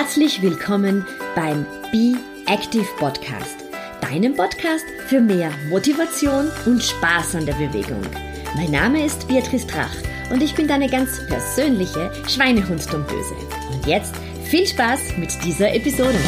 Herzlich willkommen beim Be Active Podcast, deinem Podcast für mehr Motivation und Spaß an der Bewegung. Mein Name ist Beatrice Drach und ich bin deine ganz persönliche Schweinehunddomböse. Und jetzt viel Spaß mit dieser Episode.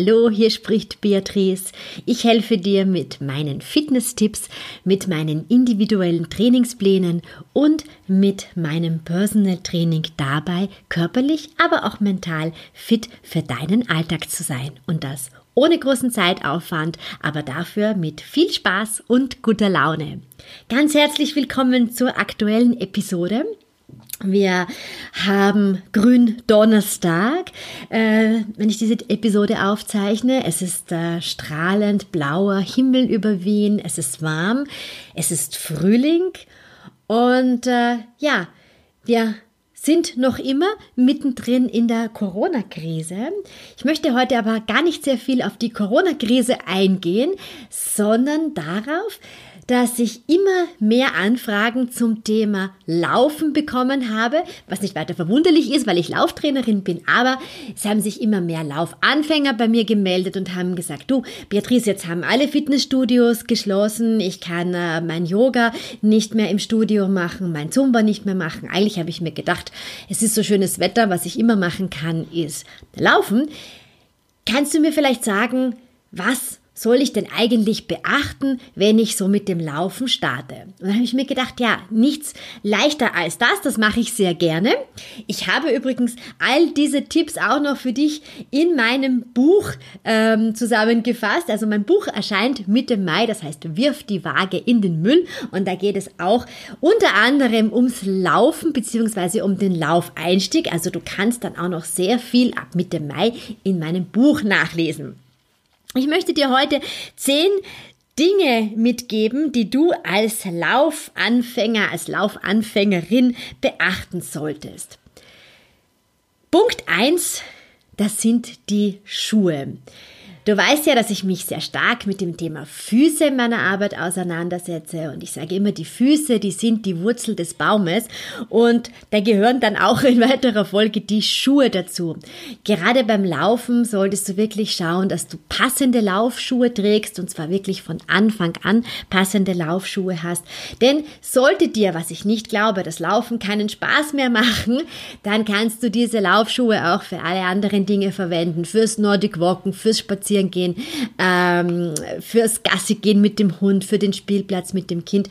Hallo, hier spricht Beatrice. Ich helfe dir mit meinen Fitness-Tipps, mit meinen individuellen Trainingsplänen und mit meinem Personal Training dabei, körperlich, aber auch mental fit für deinen Alltag zu sein. Und das ohne großen Zeitaufwand, aber dafür mit viel Spaß und guter Laune. Ganz herzlich willkommen zur aktuellen Episode. Wir haben Gründonnerstag, äh, wenn ich diese Episode aufzeichne. Es ist äh, strahlend blauer Himmel über Wien. Es ist warm. Es ist Frühling. Und äh, ja, wir sind noch immer mittendrin in der Corona-Krise. Ich möchte heute aber gar nicht sehr viel auf die Corona-Krise eingehen, sondern darauf, dass ich immer mehr Anfragen zum Thema Laufen bekommen habe, was nicht weiter verwunderlich ist, weil ich Lauftrainerin bin, aber es haben sich immer mehr Laufanfänger bei mir gemeldet und haben gesagt, du, Beatrice, jetzt haben alle Fitnessstudios geschlossen, ich kann äh, mein Yoga nicht mehr im Studio machen, mein Zumba nicht mehr machen. Eigentlich habe ich mir gedacht, es ist so schönes Wetter, was ich immer machen kann, ist laufen. Kannst du mir vielleicht sagen, was soll ich denn eigentlich beachten, wenn ich so mit dem Laufen starte? Und dann habe ich mir gedacht, ja, nichts leichter als das, das mache ich sehr gerne. Ich habe übrigens all diese Tipps auch noch für dich in meinem Buch ähm, zusammengefasst. Also mein Buch erscheint Mitte Mai, das heißt, wirf die Waage in den Müll. Und da geht es auch unter anderem ums Laufen beziehungsweise um den Laufeinstieg. Also du kannst dann auch noch sehr viel ab Mitte Mai in meinem Buch nachlesen. Ich möchte dir heute zehn Dinge mitgeben, die du als Laufanfänger, als Laufanfängerin beachten solltest. Punkt eins, das sind die Schuhe. Du weißt ja, dass ich mich sehr stark mit dem Thema Füße in meiner Arbeit auseinandersetze und ich sage immer, die Füße, die sind die Wurzel des Baumes und da gehören dann auch in weiterer Folge die Schuhe dazu. Gerade beim Laufen solltest du wirklich schauen, dass du passende Laufschuhe trägst und zwar wirklich von Anfang an passende Laufschuhe hast. Denn sollte dir, was ich nicht glaube, das Laufen keinen Spaß mehr machen, dann kannst du diese Laufschuhe auch für alle anderen Dinge verwenden, fürs Nordic Walken, fürs Spazieren spazieren gehen, ähm, fürs Gassi gehen mit dem Hund, für den Spielplatz mit dem Kind.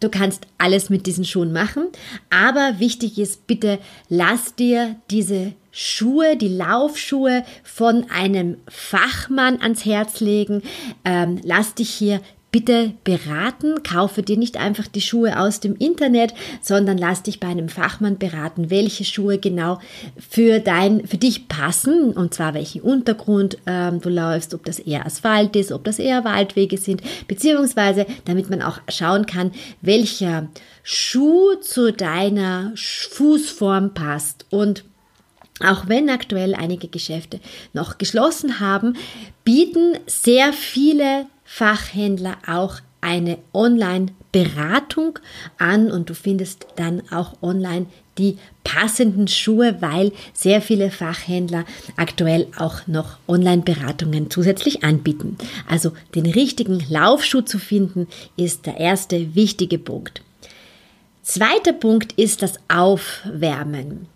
Du kannst alles mit diesen Schuhen machen, aber wichtig ist, bitte lass dir diese Schuhe, die Laufschuhe von einem Fachmann ans Herz legen. Ähm, lass dich hier bitte beraten. Kaufe dir nicht einfach die Schuhe aus dem Internet, sondern lass dich bei einem Fachmann beraten, welche Schuhe genau für dein, für dich passen und zwar welchen Untergrund ähm, du läufst, ob das eher Asphalt ist, ob das eher Waldwege sind, beziehungsweise damit man auch schauen kann, welcher Schuh zu deiner Fußform passt und auch wenn aktuell einige Geschäfte noch geschlossen haben, bieten sehr viele Fachhändler auch eine Online-Beratung an und du findest dann auch online die passenden Schuhe, weil sehr viele Fachhändler aktuell auch noch Online-Beratungen zusätzlich anbieten. Also den richtigen Laufschuh zu finden, ist der erste wichtige Punkt. Zweiter Punkt ist das Aufwärmen.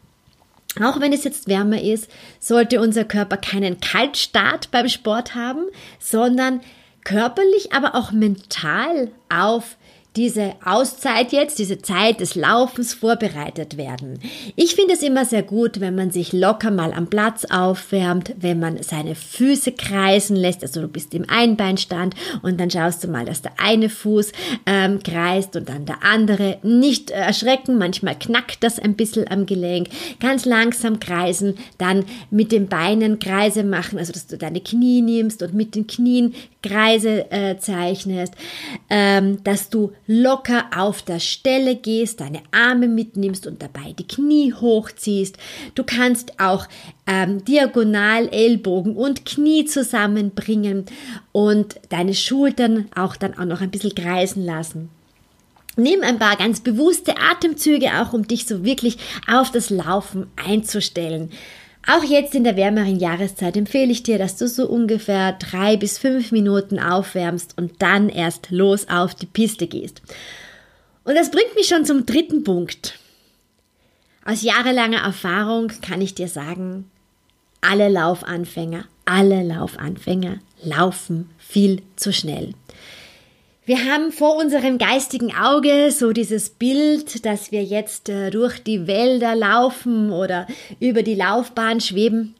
Auch wenn es jetzt wärmer ist, sollte unser Körper keinen Kaltstart beim Sport haben, sondern körperlich, aber auch mental auf diese Auszeit jetzt, diese Zeit des Laufens vorbereitet werden. Ich finde es immer sehr gut, wenn man sich locker mal am Platz aufwärmt, wenn man seine Füße kreisen lässt. Also du bist im Einbeinstand und dann schaust du mal, dass der eine Fuß ähm, kreist und dann der andere. Nicht erschrecken, manchmal knackt das ein bisschen am Gelenk. Ganz langsam kreisen, dann mit den Beinen Kreise machen, also dass du deine Knie nimmst und mit den Knien Kreise äh, zeichnest. ähm, dass du locker auf der Stelle gehst, deine Arme mitnimmst und dabei die Knie hochziehst. Du kannst auch ähm, diagonal Ellbogen und Knie zusammenbringen und deine Schultern auch dann auch noch ein bisschen kreisen lassen. Nimm ein paar ganz bewusste Atemzüge auch, um dich so wirklich auf das Laufen einzustellen. Auch jetzt in der wärmeren Jahreszeit empfehle ich dir, dass du so ungefähr drei bis fünf Minuten aufwärmst und dann erst los auf die Piste gehst. Und das bringt mich schon zum dritten Punkt. Aus jahrelanger Erfahrung kann ich dir sagen, alle Laufanfänger, alle Laufanfänger laufen viel zu schnell. Wir haben vor unserem geistigen Auge so dieses Bild, dass wir jetzt äh, durch die Wälder laufen oder über die Laufbahn schweben.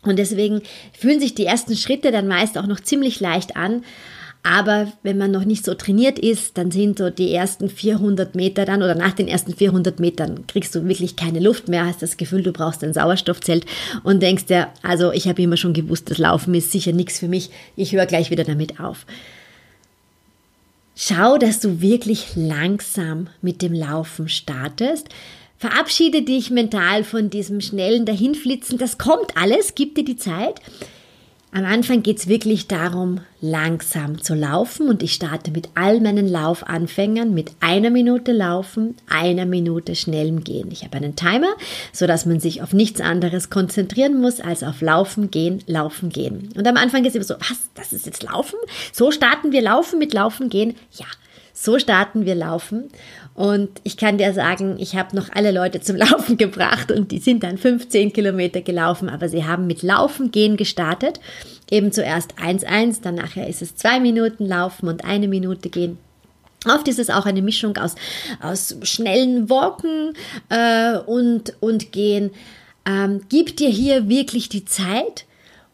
Und deswegen fühlen sich die ersten Schritte dann meist auch noch ziemlich leicht an. Aber wenn man noch nicht so trainiert ist, dann sind so die ersten 400 Meter dann oder nach den ersten 400 Metern kriegst du wirklich keine Luft mehr, hast das Gefühl, du brauchst ein Sauerstoffzelt und denkst dir, also ich habe immer schon gewusst, das Laufen ist sicher nichts für mich, ich höre gleich wieder damit auf. Schau, dass du wirklich langsam mit dem Laufen startest. Verabschiede dich mental von diesem schnellen Dahinflitzen. Das kommt alles, gib dir die Zeit. Am Anfang geht es wirklich darum, langsam zu laufen und ich starte mit all meinen Laufanfängern mit einer Minute Laufen, einer Minute schnellem Gehen. Ich habe einen Timer, so dass man sich auf nichts anderes konzentrieren muss als auf Laufen, Gehen, Laufen, Gehen. Und am Anfang ist immer so, was, das ist jetzt Laufen? So starten wir Laufen mit Laufen, Gehen? Ja, so starten wir Laufen. Und ich kann dir sagen, ich habe noch alle Leute zum Laufen gebracht und die sind dann 15 Kilometer gelaufen, aber sie haben mit Laufen gehen gestartet. Eben zuerst 1-1, dann nachher ist es zwei Minuten Laufen und eine Minute gehen. Oft ist es auch eine Mischung aus, aus schnellen Walken äh, und, und Gehen. Ähm, gib dir hier wirklich die Zeit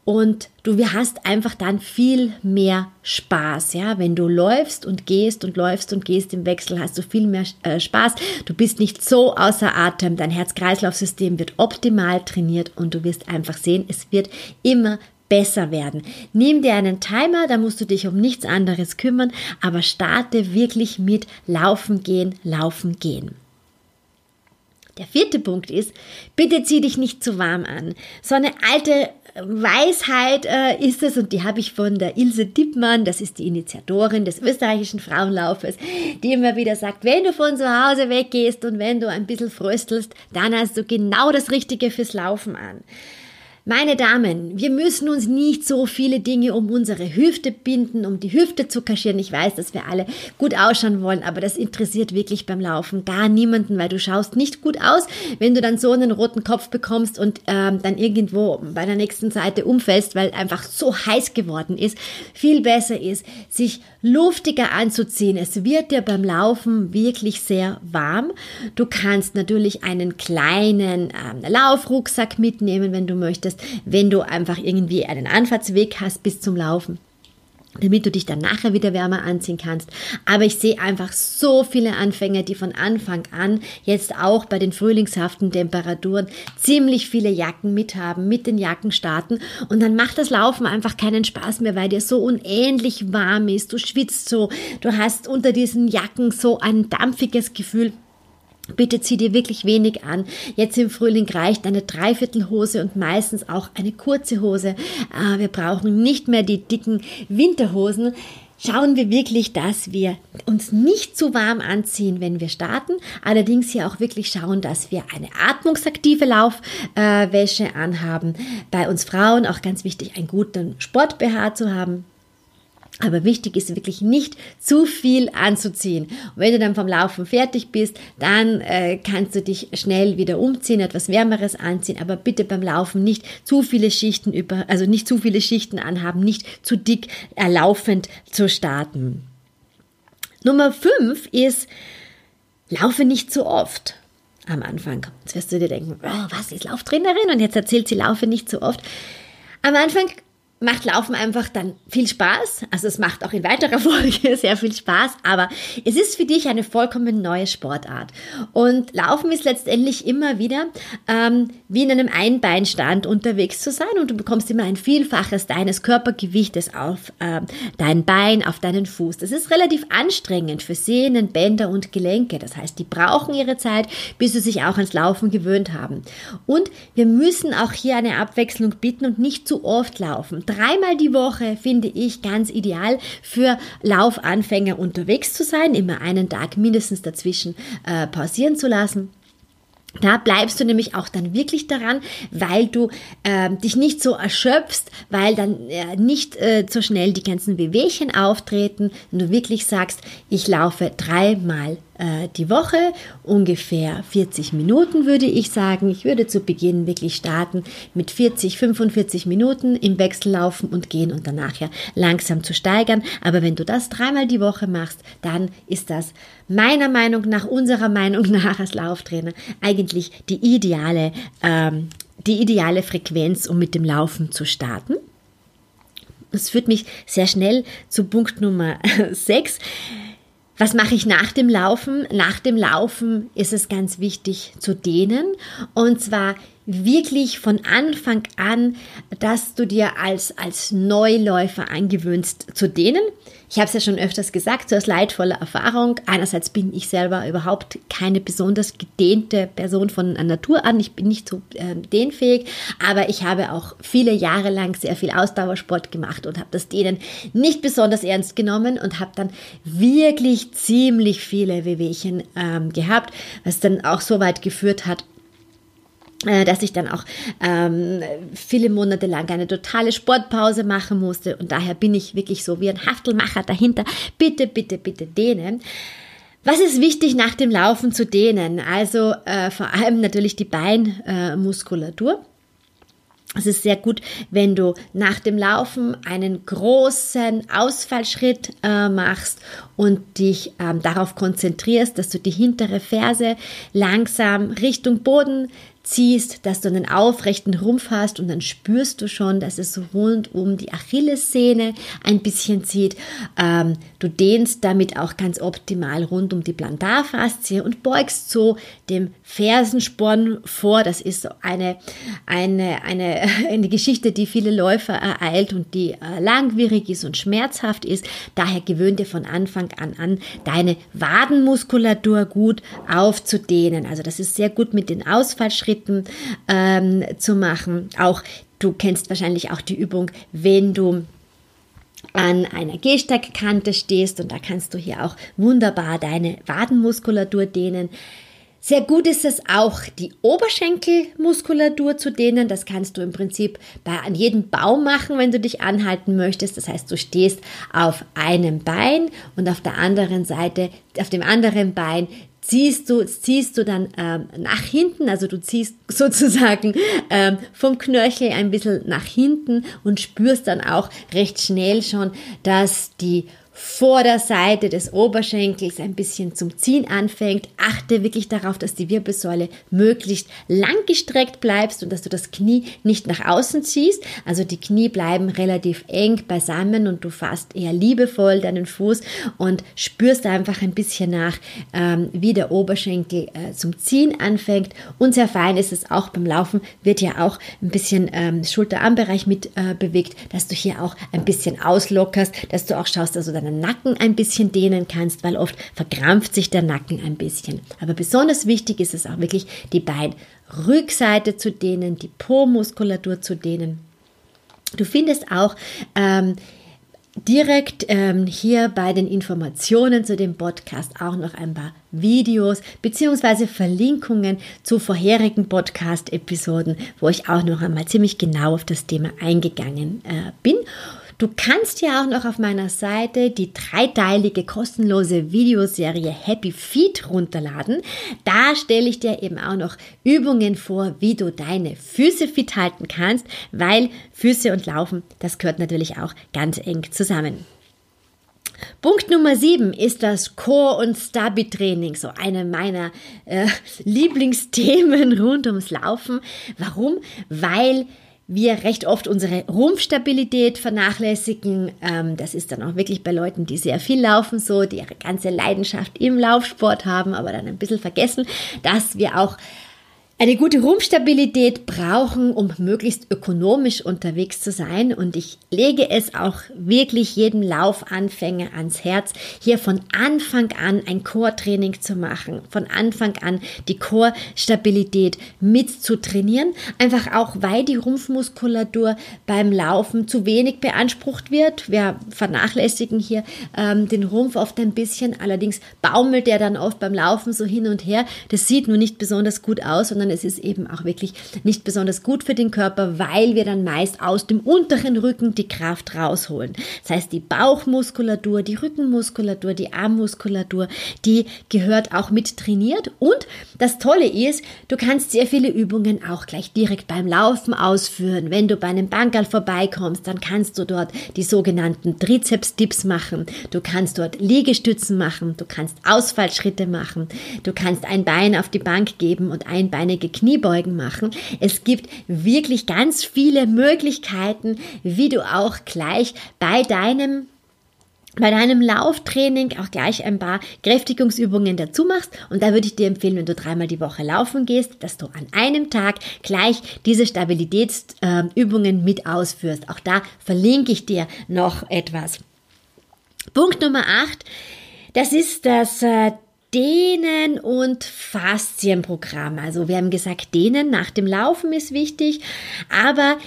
und du hast einfach dann viel mehr Spaß, ja, wenn du läufst und gehst und läufst und gehst im Wechsel, hast du viel mehr äh, Spaß. Du bist nicht so außer Atem, dein Herz-Kreislauf-System wird optimal trainiert und du wirst einfach sehen, es wird immer besser werden. Nimm dir einen Timer, da musst du dich um nichts anderes kümmern, aber starte wirklich mit Laufen gehen, Laufen gehen. Der vierte Punkt ist, bitte zieh dich nicht zu warm an. So eine alte Weisheit äh, ist es, und die habe ich von der Ilse Dippmann, das ist die Initiatorin des österreichischen Frauenlaufes, die immer wieder sagt, wenn du von zu Hause weggehst und wenn du ein bisschen fröstelst, dann hast du genau das Richtige fürs Laufen an. Meine Damen, wir müssen uns nicht so viele Dinge um unsere Hüfte binden, um die Hüfte zu kaschieren. Ich weiß, dass wir alle gut ausschauen wollen, aber das interessiert wirklich beim Laufen gar niemanden, weil du schaust nicht gut aus, wenn du dann so einen roten Kopf bekommst und ähm, dann irgendwo bei der nächsten Seite umfällst, weil einfach so heiß geworden ist. Viel besser ist, sich luftiger anzuziehen. Es wird dir beim Laufen wirklich sehr warm. Du kannst natürlich einen kleinen ähm, Laufrucksack mitnehmen, wenn du möchtest möchtest, wenn du einfach irgendwie einen Anfahrtsweg hast bis zum Laufen damit du dich dann nachher wieder wärmer anziehen kannst. Aber ich sehe einfach so viele Anfänger, die von Anfang an jetzt auch bei den frühlingshaften Temperaturen ziemlich viele Jacken mithaben, mit den Jacken starten und dann macht das Laufen einfach keinen Spaß mehr, weil dir so unähnlich warm ist, du schwitzt so, du hast unter diesen Jacken so ein dampfiges Gefühl. Bitte zieh dir wirklich wenig an. Jetzt im Frühling reicht eine Dreiviertelhose und meistens auch eine kurze Hose. Ah, wir brauchen nicht mehr die dicken Winterhosen. Schauen wir wirklich, dass wir uns nicht zu warm anziehen, wenn wir starten. Allerdings hier auch wirklich schauen, dass wir eine atmungsaktive Laufwäsche anhaben. Bei uns Frauen auch ganz wichtig, einen guten Sport-BH zu haben aber wichtig ist wirklich nicht zu viel anzuziehen. Und wenn du dann vom Laufen fertig bist, dann äh, kannst du dich schnell wieder umziehen, etwas Wärmeres anziehen. Aber bitte beim Laufen nicht zu viele Schichten über, also nicht zu viele Schichten anhaben, nicht zu dick erlaufend zu starten. Nummer fünf ist, laufe nicht zu oft am Anfang. Jetzt wirst du dir denken, oh, was ist Lauftrainerin? Und jetzt erzählt sie, laufe nicht zu oft. Am Anfang macht Laufen einfach dann viel Spaß. Also es macht auch in weiterer Folge sehr viel Spaß, aber es ist für dich eine vollkommen neue Sportart. Und Laufen ist letztendlich immer wieder ähm, wie in einem Einbeinstand unterwegs zu sein und du bekommst immer ein Vielfaches deines Körpergewichtes auf ähm, dein Bein, auf deinen Fuß. Das ist relativ anstrengend für Sehnen, Bänder und Gelenke. Das heißt, die brauchen ihre Zeit, bis sie sich auch ans Laufen gewöhnt haben. Und wir müssen auch hier eine Abwechslung bieten und nicht zu oft laufen dreimal die Woche finde ich ganz ideal für Laufanfänger unterwegs zu sein, immer einen Tag mindestens dazwischen äh, pausieren zu lassen. Da bleibst du nämlich auch dann wirklich daran, weil du äh, dich nicht so erschöpfst, weil dann äh, nicht äh, so schnell die ganzen Wehwehchen auftreten, wenn du wirklich sagst, ich laufe dreimal äh, die Woche, ungefähr 40 Minuten würde ich sagen. Ich würde zu Beginn wirklich starten mit 40, 45 Minuten im Wechsel laufen und gehen und danach ja langsam zu steigern. Aber wenn du das dreimal die Woche machst, dann ist das meiner Meinung nach, unserer Meinung nach als Lauftrainer eigentlich die ideale, ähm, die ideale Frequenz, um mit dem Laufen zu starten. Das führt mich sehr schnell zu Punkt Nummer 6. Was mache ich nach dem Laufen? Nach dem Laufen ist es ganz wichtig zu dehnen und zwar wirklich von Anfang an, dass du dir als, als Neuläufer angewöhnst zu dehnen. Ich habe es ja schon öfters gesagt, so aus leidvoller Erfahrung. Einerseits bin ich selber überhaupt keine besonders gedehnte Person von Natur an. Ich bin nicht so äh, dehnfähig, aber ich habe auch viele Jahre lang sehr viel Ausdauersport gemacht und habe das Dehnen nicht besonders ernst genommen und habe dann wirklich ziemlich viele Wehwehchen ähm, gehabt, was dann auch so weit geführt hat, dass ich dann auch ähm, viele Monate lang eine totale Sportpause machen musste und daher bin ich wirklich so wie ein Haftelmacher dahinter. Bitte, bitte, bitte dehnen. Was ist wichtig nach dem Laufen zu dehnen? Also äh, vor allem natürlich die Beinmuskulatur. Äh, es ist sehr gut, wenn du nach dem Laufen einen großen Ausfallschritt äh, machst und dich ähm, darauf konzentrierst, dass du die hintere Ferse langsam Richtung Boden ziehst, dass du einen aufrechten Rumpf hast und dann spürst du schon, dass es so rund um die Achillessehne ein bisschen zieht. Ähm, du dehnst damit auch ganz optimal rund um die Plantarfaszie und beugst so dem Fersensporn vor. Das ist so eine, eine, eine, eine Geschichte, die viele Läufer ereilt und die äh, langwierig ist und schmerzhaft ist. Daher gewöhn dir von Anfang an an, deine Wadenmuskulatur gut aufzudehnen. Also das ist sehr gut mit den Ausfallschritten Schritten ähm, zu machen. Auch du kennst wahrscheinlich auch die Übung, wenn du an einer Gehsteigkante stehst und da kannst du hier auch wunderbar deine Wadenmuskulatur dehnen. Sehr gut ist es auch, die Oberschenkelmuskulatur zu dehnen. Das kannst du im Prinzip bei, an jedem Baum machen, wenn du dich anhalten möchtest. Das heißt, du stehst auf einem Bein und auf der anderen Seite, auf dem anderen Bein ziehst du, ziehst du dann ähm, nach hinten, also du ziehst sozusagen ähm, vom Knöchel ein bisschen nach hinten und spürst dann auch recht schnell schon, dass die vor der Seite des Oberschenkels ein bisschen zum Ziehen anfängt. Achte wirklich darauf, dass die Wirbelsäule möglichst lang gestreckt bleibst und dass du das Knie nicht nach außen ziehst. Also die Knie bleiben relativ eng beisammen und du fasst eher liebevoll deinen Fuß und spürst einfach ein bisschen nach, ähm, wie der Oberschenkel äh, zum Ziehen anfängt. Und sehr fein ist es auch beim Laufen, wird ja auch ein bisschen ähm, Schulterarmbereich mit äh, bewegt, dass du hier auch ein bisschen auslockerst, dass du auch schaust, du dann deinen Nacken ein bisschen dehnen kannst, weil oft verkrampft sich der Nacken ein bisschen. Aber besonders wichtig ist es auch wirklich, die Beinrückseite zu dehnen, die Po-Muskulatur zu dehnen. Du findest auch ähm, direkt ähm, hier bei den Informationen zu dem Podcast auch noch ein paar Videos bzw. Verlinkungen zu vorherigen Podcast-Episoden, wo ich auch noch einmal ziemlich genau auf das Thema eingegangen äh, bin. Du kannst ja auch noch auf meiner Seite die dreiteilige kostenlose Videoserie Happy Feet runterladen. Da stelle ich dir eben auch noch Übungen vor, wie du deine Füße fit halten kannst, weil Füße und Laufen, das gehört natürlich auch ganz eng zusammen. Punkt Nummer sieben ist das Core- und Stabi-Training, so eine meiner äh, Lieblingsthemen rund ums Laufen. Warum? Weil wir recht oft unsere Rumpfstabilität vernachlässigen. Ähm, das ist dann auch wirklich bei Leuten, die sehr viel laufen, so, die ihre ganze Leidenschaft im Laufsport haben, aber dann ein bisschen vergessen, dass wir auch eine gute Rumpfstabilität brauchen, um möglichst ökonomisch unterwegs zu sein. Und ich lege es auch wirklich jedem Laufanfänger ans Herz, hier von Anfang an ein Core-Training zu machen, von Anfang an die Core-Stabilität mit zu trainieren. Einfach auch, weil die Rumpfmuskulatur beim Laufen zu wenig beansprucht wird. Wir vernachlässigen hier ähm, den Rumpf oft ein bisschen. Allerdings baumelt er dann oft beim Laufen so hin und her. Das sieht nur nicht besonders gut aus, sondern sondern es ist eben auch wirklich nicht besonders gut für den Körper, weil wir dann meist aus dem unteren Rücken die Kraft rausholen. Das heißt, die Bauchmuskulatur, die Rückenmuskulatur, die Armmuskulatur, die gehört auch mit trainiert. Und das Tolle ist, du kannst sehr viele Übungen auch gleich direkt beim Laufen ausführen. Wenn du bei einem Bankerl vorbeikommst, dann kannst du dort die sogenannten Trizeps-Dips machen. Du kannst dort Liegestützen machen. Du kannst Ausfallschritte machen. Du kannst ein Bein auf die Bank geben und ein Bein einige Kniebeugen machen. Es gibt wirklich ganz viele Möglichkeiten, wie du auch gleich bei deinem bei deinem Lauftraining auch gleich ein paar Kräftigungsübungen dazu machst. Und da würde ich dir empfehlen, wenn du dreimal die Woche laufen gehst, dass du an einem Tag gleich diese Stabilitätsübungen mit ausführst. Auch da verlinke ich dir noch etwas. Punkt Nummer 8. Das ist das äh, Dehnen- und Faszienprogramm. Also wir haben gesagt, Dehnen nach dem Laufen ist wichtig, aber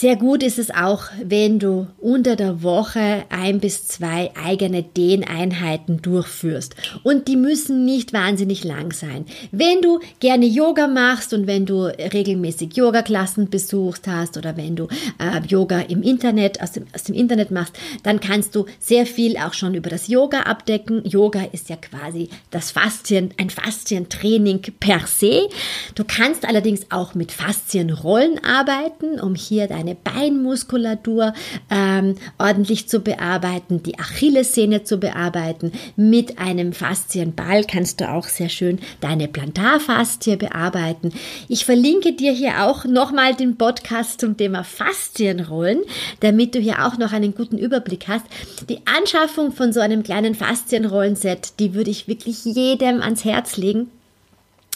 sehr gut ist es auch, wenn du unter der Woche ein bis zwei eigene Dehneinheiten durchführst. Und die müssen nicht wahnsinnig lang sein. Wenn du gerne Yoga machst und wenn du regelmäßig Yoga-Klassen besuchst hast oder wenn du äh, Yoga im Internet, aus dem, aus dem Internet machst, dann kannst du sehr viel auch schon über das Yoga abdecken. Yoga ist ja quasi das Faszien, ein Faszientraining per se. Du kannst allerdings auch mit Faszienrollen arbeiten, um hier deine Beinmuskulatur ähm, ordentlich zu bearbeiten, die Achillessehne zu bearbeiten. Mit einem Faszienball kannst du auch sehr schön deine Plantarfaszie bearbeiten. Ich verlinke dir hier auch nochmal den Podcast zum Thema Faszienrollen, damit du hier auch noch einen guten Überblick hast. Die Anschaffung von so einem kleinen Faszienrollenset, die würde ich wirklich jedem ans Herz legen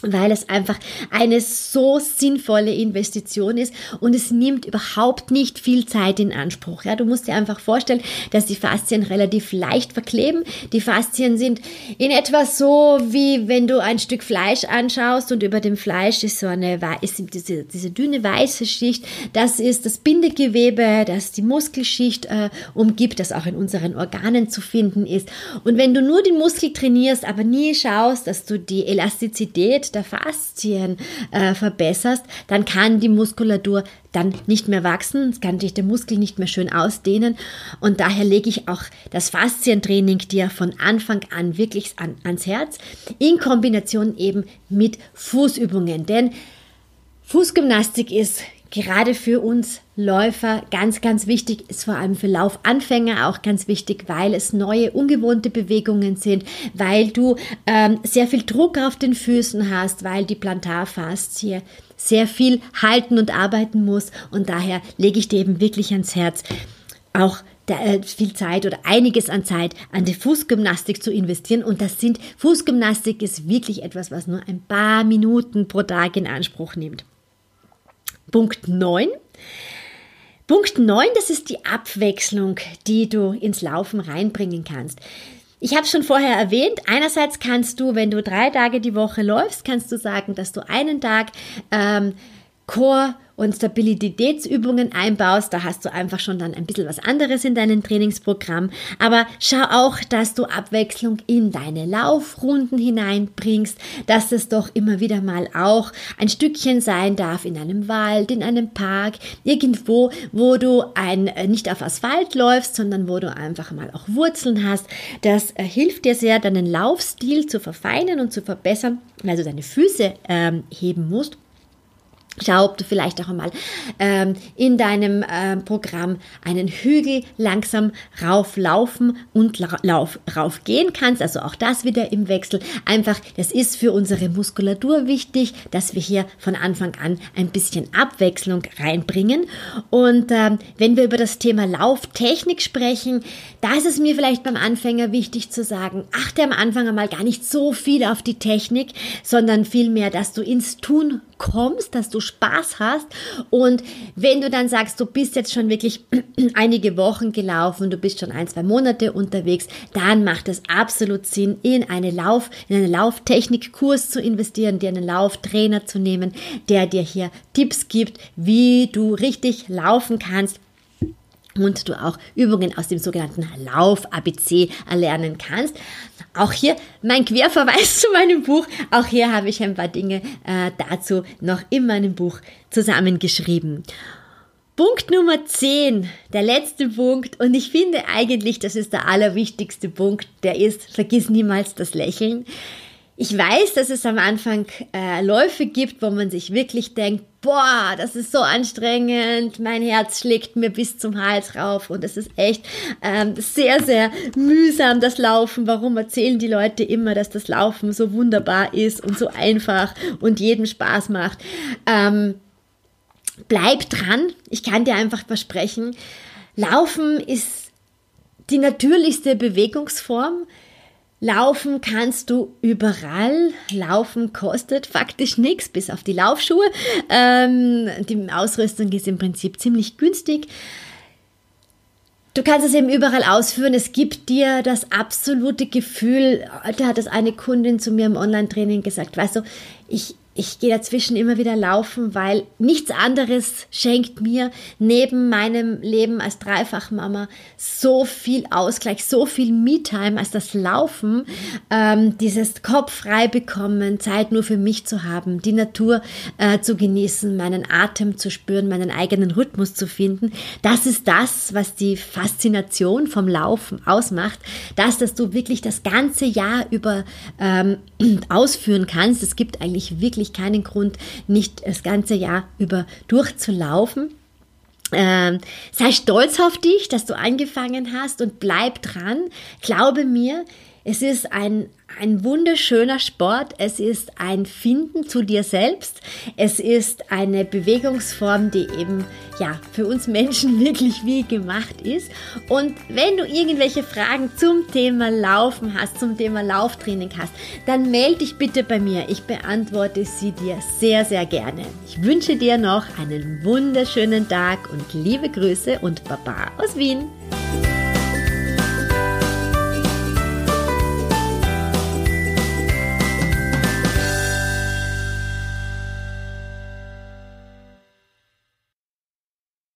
weil es einfach eine so sinnvolle Investition ist und es nimmt überhaupt nicht viel Zeit in Anspruch. Ja, du musst dir einfach vorstellen, dass die Faszien relativ leicht verkleben. Die Faszien sind in etwa so, wie wenn du ein Stück Fleisch anschaust und über dem Fleisch ist so eine ist diese, diese dünne weiße Schicht. Das ist das Bindegewebe, das die Muskelschicht äh, umgibt, das auch in unseren Organen zu finden ist. Und wenn du nur den Muskel trainierst, aber nie schaust, dass du die Elastizität der Faszien äh, verbesserst, dann kann die Muskulatur dann nicht mehr wachsen, es kann sich der Muskel nicht mehr schön ausdehnen. Und daher lege ich auch das Faszientraining dir von Anfang an wirklich an, ans Herz, in Kombination eben mit Fußübungen, denn Fußgymnastik ist gerade für uns Läufer ganz, ganz wichtig, ist vor allem für Laufanfänger auch ganz wichtig, weil es neue, ungewohnte Bewegungen sind, weil du ähm, sehr viel Druck auf den Füßen hast, weil die Plantarfaszie sehr viel halten und arbeiten muss und daher lege ich dir eben wirklich ans Herz, auch äh, viel Zeit oder einiges an Zeit an die Fußgymnastik zu investieren. Und das sind, Fußgymnastik ist wirklich etwas, was nur ein paar Minuten pro Tag in Anspruch nimmt. Punkt 9. Punkt 9, das ist die Abwechslung, die du ins Laufen reinbringen kannst. Ich habe schon vorher erwähnt, einerseits kannst du, wenn du drei Tage die Woche läufst, kannst du sagen, dass du einen Tag ähm, Core und Stabilitätsübungen einbaust, da hast du einfach schon dann ein bisschen was anderes in deinem Trainingsprogramm. Aber schau auch, dass du Abwechslung in deine Laufrunden hineinbringst, dass es doch immer wieder mal auch ein Stückchen sein darf in einem Wald, in einem Park, irgendwo, wo du ein, äh, nicht auf Asphalt läufst, sondern wo du einfach mal auch Wurzeln hast. Das äh, hilft dir sehr, deinen Laufstil zu verfeinern und zu verbessern, weil du deine Füße ähm, heben musst. Schau, ob du vielleicht auch einmal ähm, in deinem äh, Programm einen Hügel langsam rauflaufen und lauf, raufgehen kannst. Also auch das wieder im Wechsel. Einfach, das ist für unsere Muskulatur wichtig, dass wir hier von Anfang an ein bisschen Abwechslung reinbringen. Und ähm, wenn wir über das Thema Lauftechnik sprechen, da ist es mir vielleicht beim Anfänger wichtig zu sagen, achte am Anfang einmal gar nicht so viel auf die Technik, sondern vielmehr, dass du ins Tun kommst, dass du Spaß hast. Und wenn du dann sagst, du bist jetzt schon wirklich einige Wochen gelaufen, du bist schon ein, zwei Monate unterwegs, dann macht es absolut Sinn, in eine Lauf, in einen Lauftechnikkurs zu investieren, dir einen Lauftrainer zu nehmen, der dir hier Tipps gibt, wie du richtig laufen kannst und du auch Übungen aus dem sogenannten Lauf-ABC erlernen kannst. Auch hier mein Querverweis zu meinem Buch. Auch hier habe ich ein paar Dinge äh, dazu noch in meinem Buch zusammengeschrieben. Punkt Nummer 10, der letzte Punkt, und ich finde eigentlich, das ist der allerwichtigste Punkt, der ist, vergiss niemals das Lächeln. Ich weiß, dass es am Anfang äh, Läufe gibt, wo man sich wirklich denkt, boah, das ist so anstrengend, mein Herz schlägt mir bis zum Hals rauf und es ist echt ähm, sehr, sehr mühsam, das Laufen. Warum erzählen die Leute immer, dass das Laufen so wunderbar ist und so einfach und jedem Spaß macht? Ähm, bleib dran, ich kann dir einfach versprechen, Laufen ist die natürlichste Bewegungsform. Laufen kannst du überall. Laufen kostet faktisch nichts, bis auf die Laufschuhe. Ähm, die Ausrüstung ist im Prinzip ziemlich günstig. Du kannst es eben überall ausführen. Es gibt dir das absolute Gefühl, da hat das eine Kundin zu mir im Online-Training gesagt, weißt du, ich, ich gehe dazwischen immer wieder laufen, weil nichts anderes schenkt mir neben meinem Leben als Dreifachmama so viel Ausgleich, so viel Me-Time als das Laufen, ähm, dieses Kopf frei bekommen, Zeit nur für mich zu haben, die Natur äh, zu genießen, meinen Atem zu spüren, meinen eigenen Rhythmus zu finden. Das ist das, was die Faszination vom Laufen ausmacht, das, dass du wirklich das ganze Jahr über ähm, ausführen kannst. Es gibt eigentlich wirklich eigentlich keinen Grund, nicht das ganze Jahr über durchzulaufen. Ähm, sei stolz auf dich, dass du angefangen hast und bleib dran. Glaube mir, es ist ein ein wunderschöner Sport. Es ist ein Finden zu dir selbst. Es ist eine Bewegungsform, die eben ja für uns Menschen wirklich wie gemacht ist. Und wenn du irgendwelche Fragen zum Thema Laufen hast, zum Thema Lauftraining hast, dann melde dich bitte bei mir. Ich beantworte sie dir sehr, sehr gerne. Ich wünsche dir noch einen wunderschönen Tag und liebe Grüße und Baba aus Wien.